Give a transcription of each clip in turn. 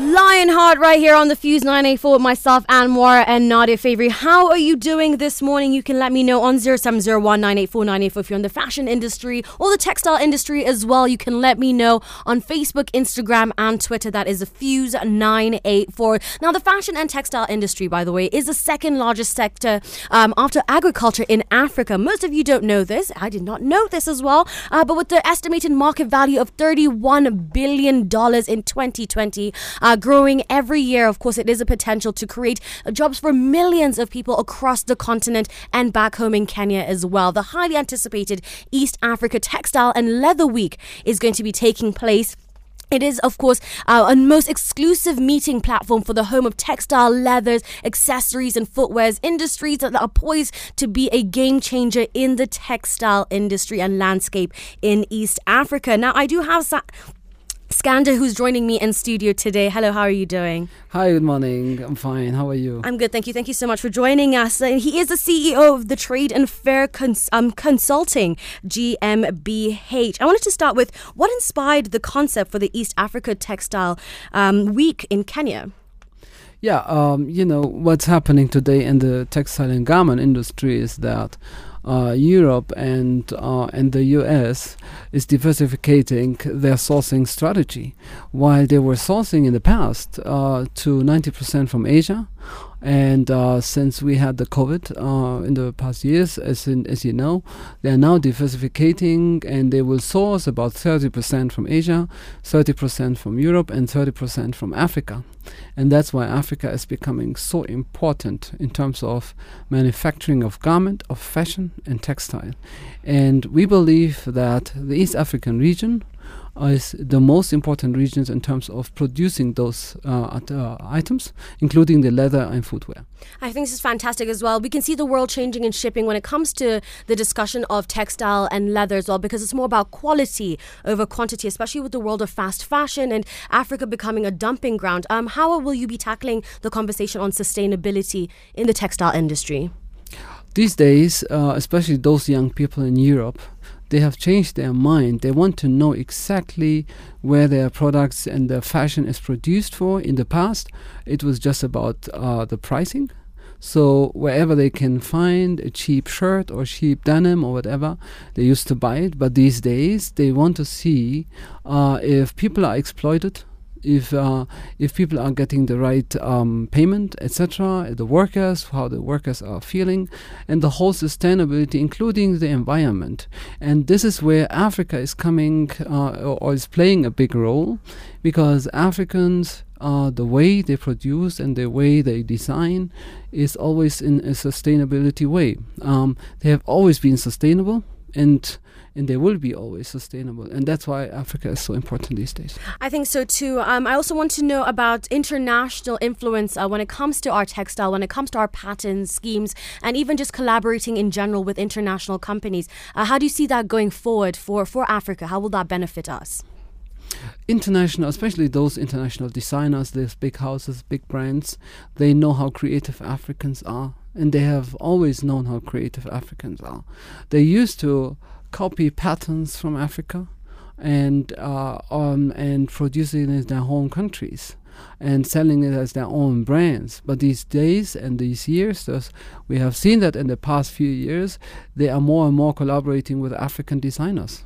Lionheart right here on the Fuse 984 with myself, Anwar and Nadia Favori. How are you doing this morning? You can let me know on 0701 if you're in the fashion industry or the textile industry as well. You can let me know on Facebook, Instagram, and Twitter. That is the Fuse 984. Now, the fashion and textile industry, by the way, is the second largest sector um, after agriculture in Africa. Most of you don't know this. I did not know this as well. Uh, but with the estimated market value of $31 billion in 2020, uh, growing every year. Of course, it is a potential to create jobs for millions of people across the continent and back home in Kenya as well. The highly anticipated East Africa Textile and Leather Week is going to be taking place it is, of course, uh, a most exclusive meeting platform for the home of textile, leathers, accessories, and footwears industries that are poised to be a game changer in the textile industry and landscape in East Africa. Now, I do have sa- Skander, who's joining me in studio today. Hello, how are you doing? Hi, good morning. I'm fine. How are you? I'm good, thank you. Thank you so much for joining us. And he is the CEO of the Trade and Fair Cons- um, Consulting, GmbH. I wanted to start with what inspired the concept for the East Africa Textile um, Week in Kenya? Yeah, um, you know, what's happening today in the textile and garment industry is that uh, Europe and uh, and the US is diversifying their sourcing strategy, while they were sourcing in the past uh, to 90% from Asia. And uh, since we had the COVID uh, in the past years, as in, as you know, they are now diversifying, and they will source about 30% from Asia, 30% from Europe, and 30% from Africa. And that's why Africa is becoming so important in terms of manufacturing of garment, of fashion, and textile. And we believe that the East African region is the most important regions in terms of producing those uh, uh, items, including the leather and footwear. I think this is fantastic as well. We can see the world changing in shipping when it comes to the discussion of textile and leather as well, because it's more about quality over quantity, especially with the world of fast fashion and Africa becoming a dumping ground. Um, how will you be tackling the conversation on sustainability in the textile industry? These days, uh, especially those young people in Europe, they have changed their mind. They want to know exactly where their products and their fashion is produced for. In the past, it was just about uh, the pricing. So wherever they can find a cheap shirt or cheap denim or whatever, they used to buy it. But these days, they want to see uh, if people are exploited if uh, if people are getting the right um, payment, etc., the workers, how the workers are feeling, and the whole sustainability, including the environment. And this is where Africa is coming uh, or is playing a big role, because Africans. Uh, the way they produce and the way they design is always in a sustainability way. Um, they have always been sustainable, and and they will be always sustainable. And that's why Africa is so important these days. I think so too. Um, I also want to know about international influence uh, when it comes to our textile, when it comes to our patterns, schemes, and even just collaborating in general with international companies. Uh, how do you see that going forward for, for Africa? How will that benefit us? international, especially those international designers, these big houses, big brands, they know how creative Africans are, and they have always known how creative Africans are. They used to copy patterns from Africa and uh, um, and producing it in their home countries and selling it as their own brands. But these days and these years, we have seen that in the past few years, they are more and more collaborating with African designers.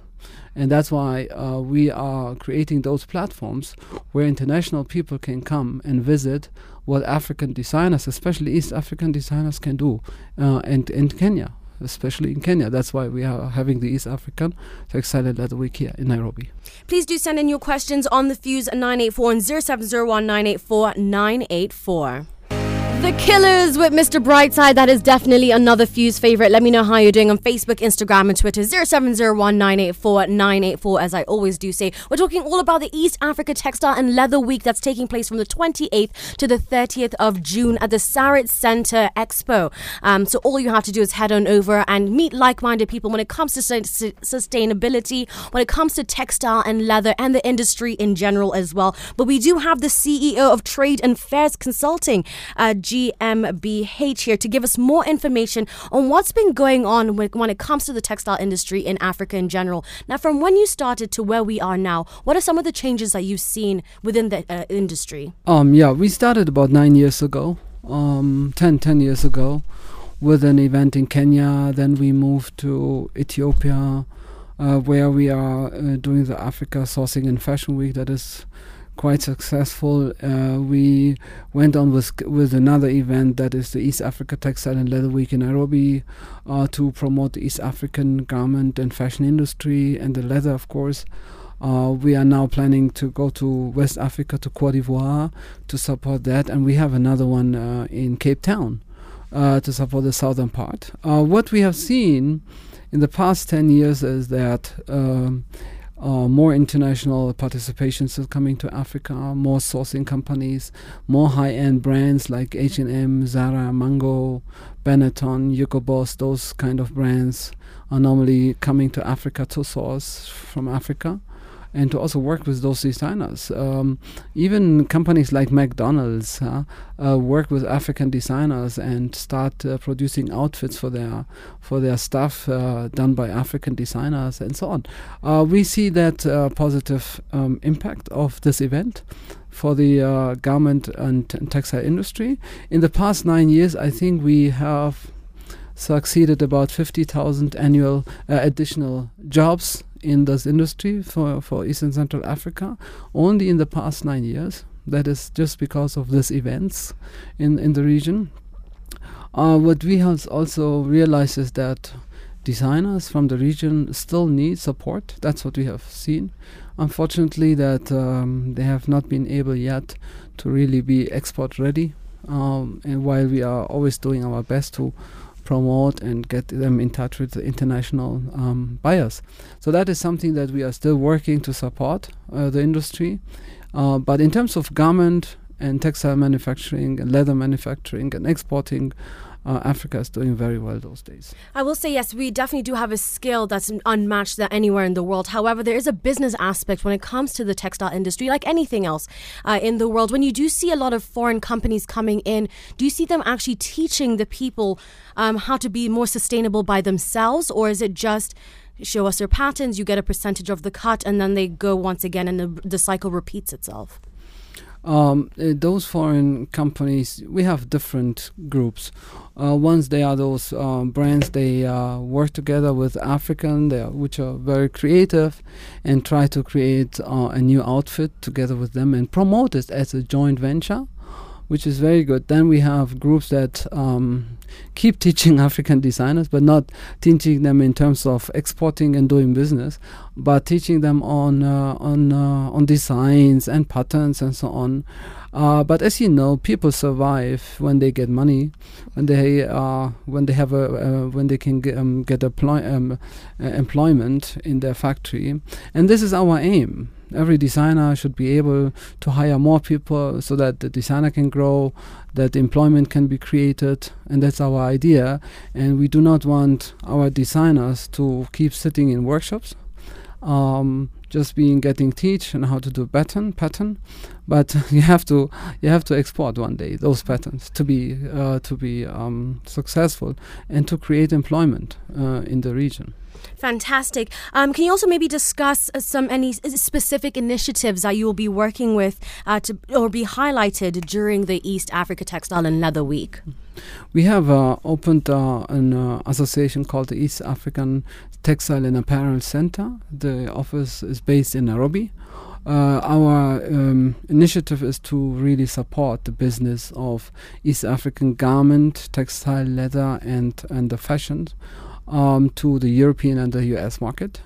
And that's why uh, we are creating those platforms where international people can come and visit what African designers, especially East African designers, can do uh, and in Kenya especially in Kenya. That's why we are having the East African Textile Leather Week here in Nairobi. Please do send in your questions on the Fuse 984 and 0701 984 984. The Killers with Mr. Brightside. That is definitely another Fuse favorite. Let me know how you're doing on Facebook, Instagram, and Twitter. 0701 As I always do say, we're talking all about the East Africa Textile and Leather Week that's taking place from the 28th to the 30th of June at the Sarit Center Expo. Um, so all you have to do is head on over and meet like-minded people when it comes to su- sustainability, when it comes to textile and leather, and the industry in general as well. But we do have the CEO of Trade and Fairs Consulting, uh, GmbH here to give us more information on what's been going on when it comes to the textile industry in Africa in general. Now, from when you started to where we are now, what are some of the changes that you've seen within the uh, industry? Um, yeah, we started about nine years ago, um, 10, 10 years ago, with an event in Kenya. Then we moved to Ethiopia, uh, where we are uh, doing the Africa Sourcing and Fashion Week that is quite successful. Uh, we went on with with another event that is the East Africa Textile and Leather Week in Nairobi uh, to promote the East African garment and fashion industry and the leather, of course. Uh, we are now planning to go to West Africa to Cote d'Ivoire to support that, and we have another one uh, in Cape Town uh, to support the southern part. Uh, what we have seen in the past 10 years is that um, uh, more international participations are coming to Africa, more sourcing companies, more high-end brands like H&M, Zara, Mango, Benetton, Hugo Boss, those kind of brands are normally coming to Africa to source from Africa and to also work with those designers. Um, even companies like McDonald's uh, uh, work with African designers and start uh, producing outfits for their for their stuff uh, done by African designers and so on. Uh, we see that uh, positive um, impact of this event for the garment and, and textile industry. In the past nine years, I think we have succeeded about 50,000 annual uh, additional jobs in this industry for, for East and Central Africa only in the past nine years. That is just because of these events in, in the region. Uh, what we have also realized is that designers from the region still need support. That's what we have seen. Unfortunately, that um, they have not been able yet to really be export ready. Um, and while we are always doing our best to promote and get them in touch with the international um, buyers. So that is something that we are still working to support uh, the industry. Uh, but in terms of garment and textile manufacturing and leather manufacturing and exporting, uh, Africa is doing very well those days. I will say, yes, we definitely do have a skill that's unmatched anywhere in the world. However, there is a business aspect when it comes to the textile industry, like anything else uh, in the world. When you do see a lot of foreign companies coming in, do you see them actually teaching the people um, how to be more sustainable by themselves, or is it just show us your patterns, you get a percentage of the cut, and then they go once again, and the, the cycle repeats itself? Um, uh, those foreign companies, we have different groups. Uh, once they are those um, brands, they uh, work together with African, they are, which are very creative, and try to create uh, a new outfit together with them and promote it as a joint venture which is very good. Then we have groups that um, keep teaching African designers, but not teaching them in terms of exporting and doing business, but teaching them on uh, on uh, on designs and patterns and so on. Uh, but as you know, people survive when they get money, when they uh, when they have a uh, when they can get, um, get um, employment in their factory, and this is our aim every designer should be able to hire more people so that the designer can grow, that employment can be created, and that's our idea. And we do not want our designers to keep sitting in workshops. Um, just being getting teach and how to do pattern pattern but you have to you have to export one day those patterns to be uh, to be um, successful and to create employment uh, in the region Fantastic. Um, can you also maybe discuss uh, some any specific initiatives that you will be working with uh, to or be highlighted during the East Africa Textile and Leather Week? We have uh, opened uh, an uh, association called the East African Textile and Apparel Center. The office is based in Nairobi. Uh, our um, initiative is to really support the business of East African garment, textile, leather, and and the fashion um, to the European and the US market.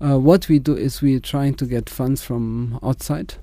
Uh, what we do is we're trying to get funds from outside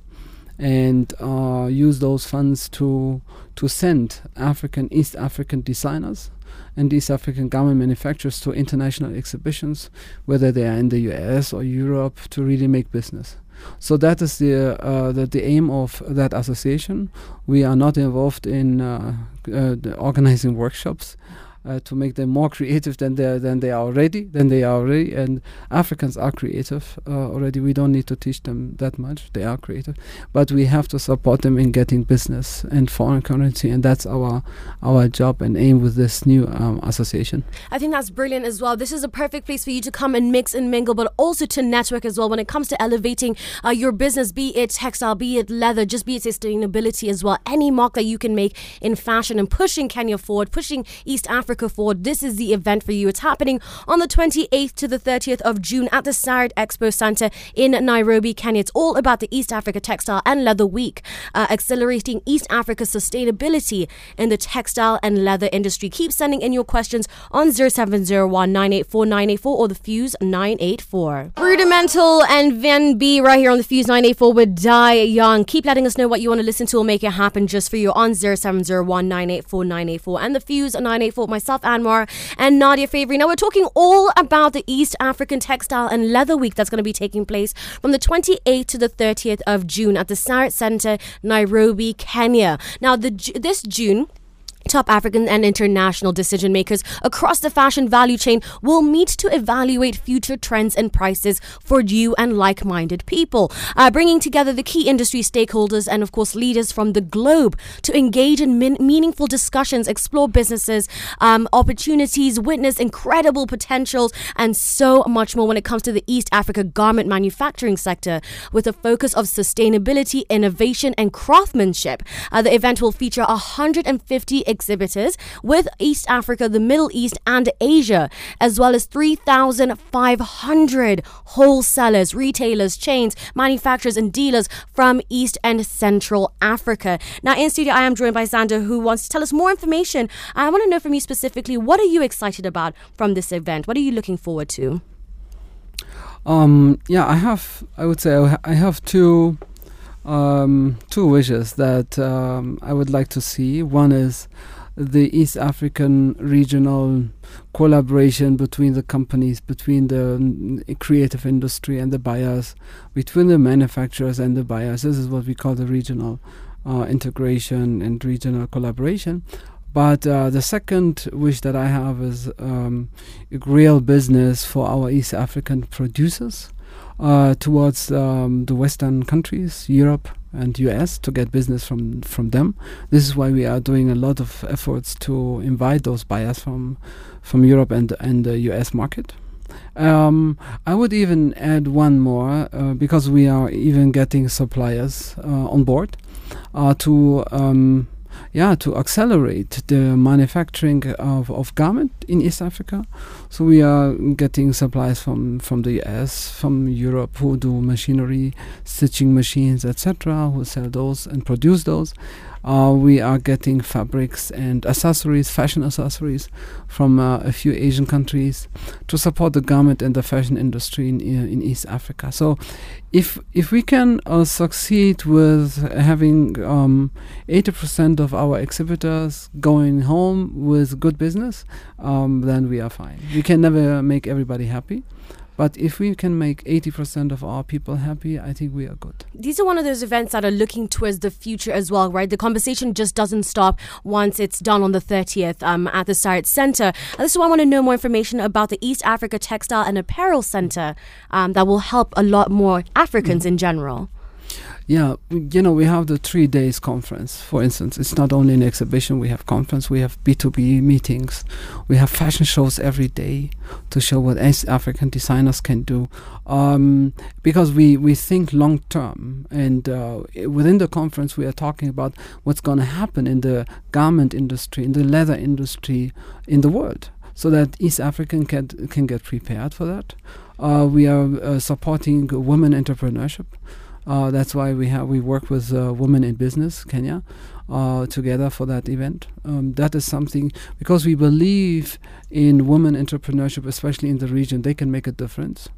and uh, use those funds to to send African East African designers and East African garment manufacturers to international exhibitions, whether they are in the US or Europe, to really make business. So that is the uh, the, the aim of that association. We are not involved in uh, uh, organizing workshops. Uh, to make them more creative than they than they are already. Than they are already, and Africans are creative uh, already. We don't need to teach them that much. They are creative, but we have to support them in getting business and foreign currency, and that's our our job and aim with this new um, association. I think that's brilliant as well. This is a perfect place for you to come and mix and mingle, but also to network as well when it comes to elevating uh, your business, be it textile, be it leather, just be it sustainability as well. Any mark that you can make in fashion and pushing Kenya forward, pushing East Africa. This is the event for you. It's happening on the 28th to the 30th of June at the Sarit Expo Center in Nairobi, Kenya. It's all about the East Africa Textile and Leather Week, uh, accelerating East Africa's sustainability in the textile and leather industry. Keep sending in your questions on 0701 984 984 or the Fuse 984. Rudimental and Van B right here on the Fuse 984 with Die Young. Keep letting us know what you want to listen to. We'll make it happen just for you on 0701 984 984 and the Fuse 984. Myself, Anwar, and Nadia Favori. Now, we're talking all about the East African Textile and Leather Week that's going to be taking place from the 28th to the 30th of June at the Sarit Center, Nairobi, Kenya. Now, the this June, Top African and international decision makers across the fashion value chain will meet to evaluate future trends and prices for you and like minded people, uh, bringing together the key industry stakeholders and, of course, leaders from the globe to engage in min- meaningful discussions, explore businesses, um, opportunities, witness incredible potentials, and so much more when it comes to the East Africa garment manufacturing sector with a focus of sustainability, innovation, and craftsmanship. Uh, the event will feature 150 exhibitors with East Africa, the Middle East, and Asia, as well as 3,500 wholesalers, retailers, chains, manufacturers, and dealers from East and Central Africa. Now, in studio, I am joined by Xander, who wants to tell us more information. I want to know from you specifically what are you excited about from this event? What are you looking forward to? Um, yeah, I have. I would say I have two um, two wishes that um, I would like to see. One is the East African regional collaboration between the companies, between the mm, creative industry and the buyers, between the manufacturers and the buyers. This is what we call the regional uh, integration and regional collaboration. But uh, the second wish that I have is um, real business for our East African producers uh, towards um, the Western countries, Europe and US, to get business from from them. This is why we are doing a lot of efforts to invite those buyers from from Europe and and the US market. Um, I would even add one more uh, because we are even getting suppliers uh, on board uh, to um, yeah, to accelerate the manufacturing of, of garment in East Africa. So we are getting supplies from, from the US, from Europe, who do machinery, stitching machines, etc., who sell those and produce those. Uh, we are getting fabrics and accessories, fashion accessories, from uh, a few Asian countries to support the garment and the fashion industry in in East Africa. So, if if we can uh, succeed with having um, 80% of our exhibitors going home with good business, um, then we are fine. We can never make everybody happy. But if we can make 80% of our people happy, I think we are good. These are one of those events that are looking towards the future as well, right? The conversation just doesn't stop once it's done on the 30th um, at the Sarit Center. this is why I want to know more information about the East Africa Textile and Apparel Center um, that will help a lot more Africans mm-hmm. in general. Yeah, you know, we have the three days conference, for instance. It's not only an exhibition, we have conference, we have B2B meetings, we have fashion shows every day to show what East African designers can do. Um, because we, we think long term. And uh, within the conference, we are talking about what's going to happen in the garment industry, in the leather industry in the world, so that East African can, can get prepared for that. Uh, we are uh, supporting women entrepreneurship. Uh, that's why we have we work with uh, Women in Business Kenya uh, together for that event. Um, that is something because we believe in women entrepreneurship, especially in the region. They can make a difference,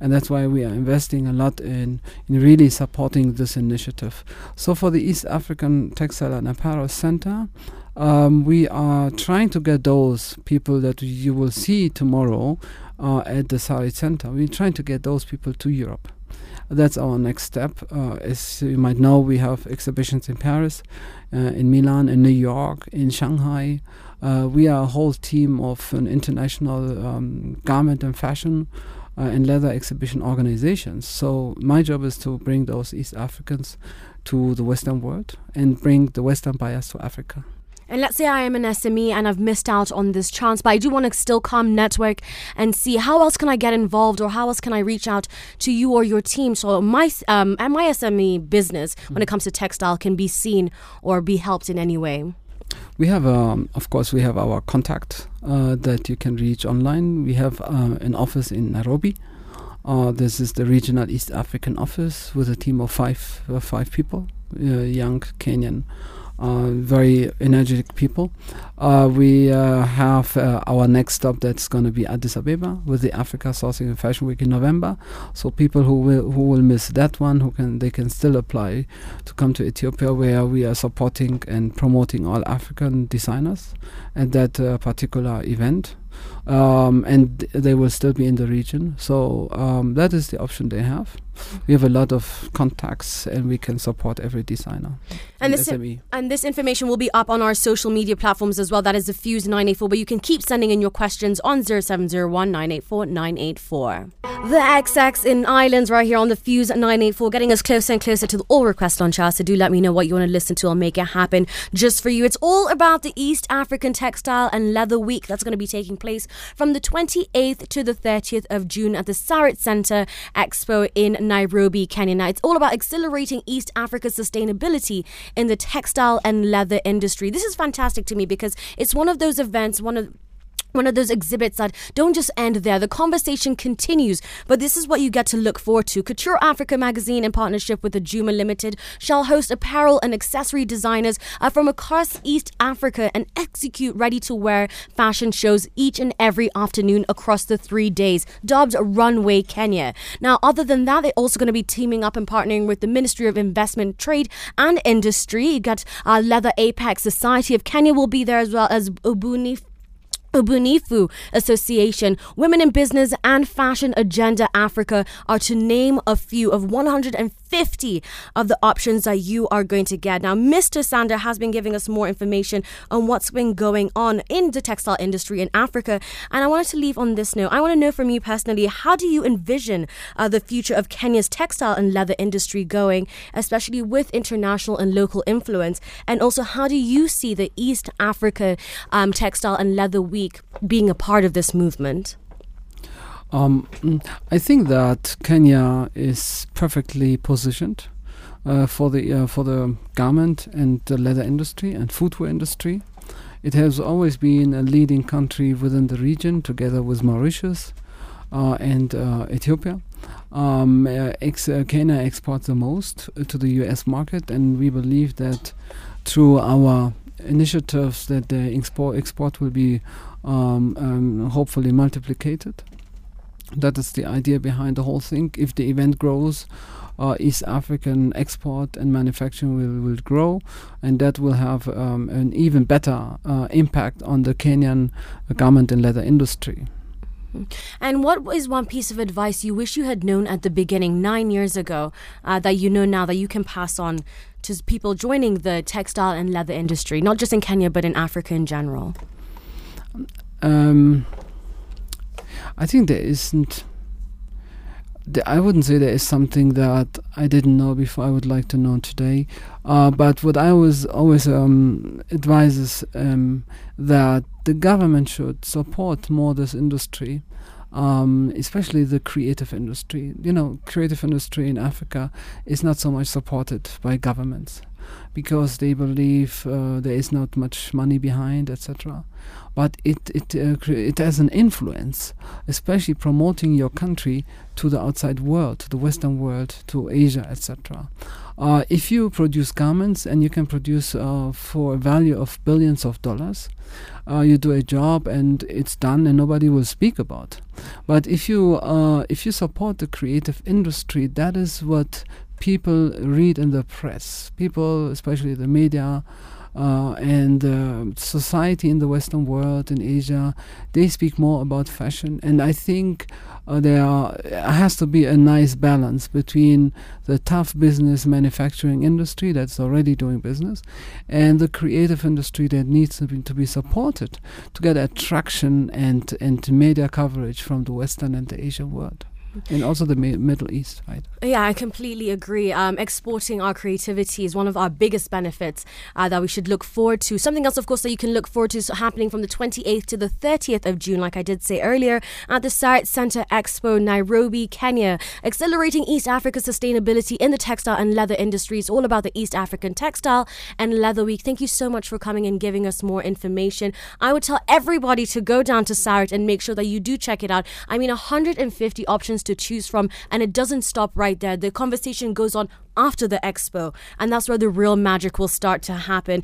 and that's why we are investing a lot in in really supporting this initiative. So for the East African Textile and Apparel Center. Um, we are trying to get those people that you will see tomorrow uh, at the Sarit Center. We're trying to get those people to Europe That's our next step. Uh, as you might know, we have exhibitions in Paris, uh, in Milan, in New York, in Shanghai. Uh, we are a whole team of an international um, garment and fashion and leather exhibition organizations. So my job is to bring those East Africans to the Western world and bring the Western buyers to Africa. And let's say I am an SME and I've missed out on this chance, but I do want to still come network and see how else can I get involved or how else can I reach out to you or your team so my um, and my SME business when it comes to textile can be seen or be helped in any way. We have, um, of course, we have our contact uh, that you can reach online. We have uh, an office in Nairobi. Uh, this is the regional East African office with a team of five uh, five people, uh, young Kenyan uh, very energetic people. Uh, we uh, have uh, our next stop that's going to be Addis Ababa with the Africa Sourcing and Fashion Week in November. So people who will who will miss that one, who can they can still apply to come to Ethiopia, where we are supporting and promoting all African designers at that uh, particular event um, and they will still be in the region. So um, that is the option they have. We have a lot of contacts, and we can support every designer. And this SME. and this information will be up on our social media platforms as well. That is the Fuse 984. But you can keep sending in your questions on 0701 984 984. The XX in Islands right here on the Fuse 984, getting us closer and closer to the all request on chart. So do let me know what you want to listen to. I'll make it happen just for you. It's all about the East African Textile and Leather Week that's going to be taking place from the 28th to the 30th of June at the Sarit Center Expo in Nairobi, Kenya. Now, it's all about accelerating East Africa's sustainability in the textile and leather industry. This is fantastic to me because it's one of those events, one of one of those exhibits that don't just end there. The conversation continues, but this is what you get to look forward to. Couture Africa magazine, in partnership with the Juma Limited, shall host apparel and accessory designers uh, from across East Africa and execute ready to wear fashion shows each and every afternoon across the three days, dubbed Runway Kenya. Now, other than that, they're also going to be teaming up and partnering with the Ministry of Investment, Trade and Industry. You got uh, Leather Apex Society of Kenya will be there as well as Ubuni Ubunifu Association, Women in Business, and Fashion Agenda Africa are to name a few of 150 of the options that you are going to get. Now, Mr. Sander has been giving us more information on what's been going on in the textile industry in Africa, and I wanted to leave on this note. I want to know from you personally, how do you envision uh, the future of Kenya's textile and leather industry going, especially with international and local influence? And also, how do you see the East Africa um, Textile and Leather Week being a part of this movement? Um, I think that Kenya is perfectly positioned uh, for the uh, for the garment and the leather industry and footwear industry. It has always been a leading country within the region, together with Mauritius uh, and uh, Ethiopia. Um, uh, ex- uh, Kenya exports the most to the U.S. market, and we believe that through our initiatives that the export export will be um, um, hopefully multiplicated. That is the idea behind the whole thing. If the event grows, uh, East African export and manufacturing will, will grow, and that will have um, an even better uh, impact on the Kenyan garment and leather industry. And what is one piece of advice you wish you had known at the beginning, nine years ago, uh, that you know now that you can pass on to people joining the textile and leather industry, not just in Kenya, but in Africa in general? Um, I think there isn't. The, I wouldn't say there is something that I didn't know before. I would like to know today. Uh, but what I was always um, advises um, that the government should support more this industry. Um, especially the creative industry. You know, creative industry in Africa is not so much supported by governments because they believe uh, there is not much money behind, etc. But it it uh, it has an influence, especially promoting your country to the outside world, to the Western world, to Asia, etc. Uh, if you produce garments and you can produce uh, for a value of billions of dollars, uh, you do a job and it's done and nobody will speak about. But if you uh, if you support the creative industry, that is what people read in the press. People, especially the media, uh, and uh, society in the Western world in Asia, they speak more about fashion, and I think uh, there are, has to be a nice balance between the tough business manufacturing industry that's already doing business and the creative industry that needs to be, to be supported to get attraction and and media coverage from the Western and the Asian world and also the Middle East, right? Yeah, I completely agree. Um, exporting our creativity is one of our biggest benefits uh, that we should look forward to. Something else, of course, that you can look forward to is happening from the 28th to the 30th of June, like I did say earlier, at the Sarit Center Expo, Nairobi, Kenya. Accelerating East Africa's sustainability in the textile and leather industries, all about the East African Textile and Leather Week. Thank you so much for coming and giving us more information. I would tell everybody to go down to Sarit and make sure that you do check it out. I mean, 150 options to choose from, and it doesn't stop right there. The conversation goes on after the expo, and that's where the real magic will start to happen.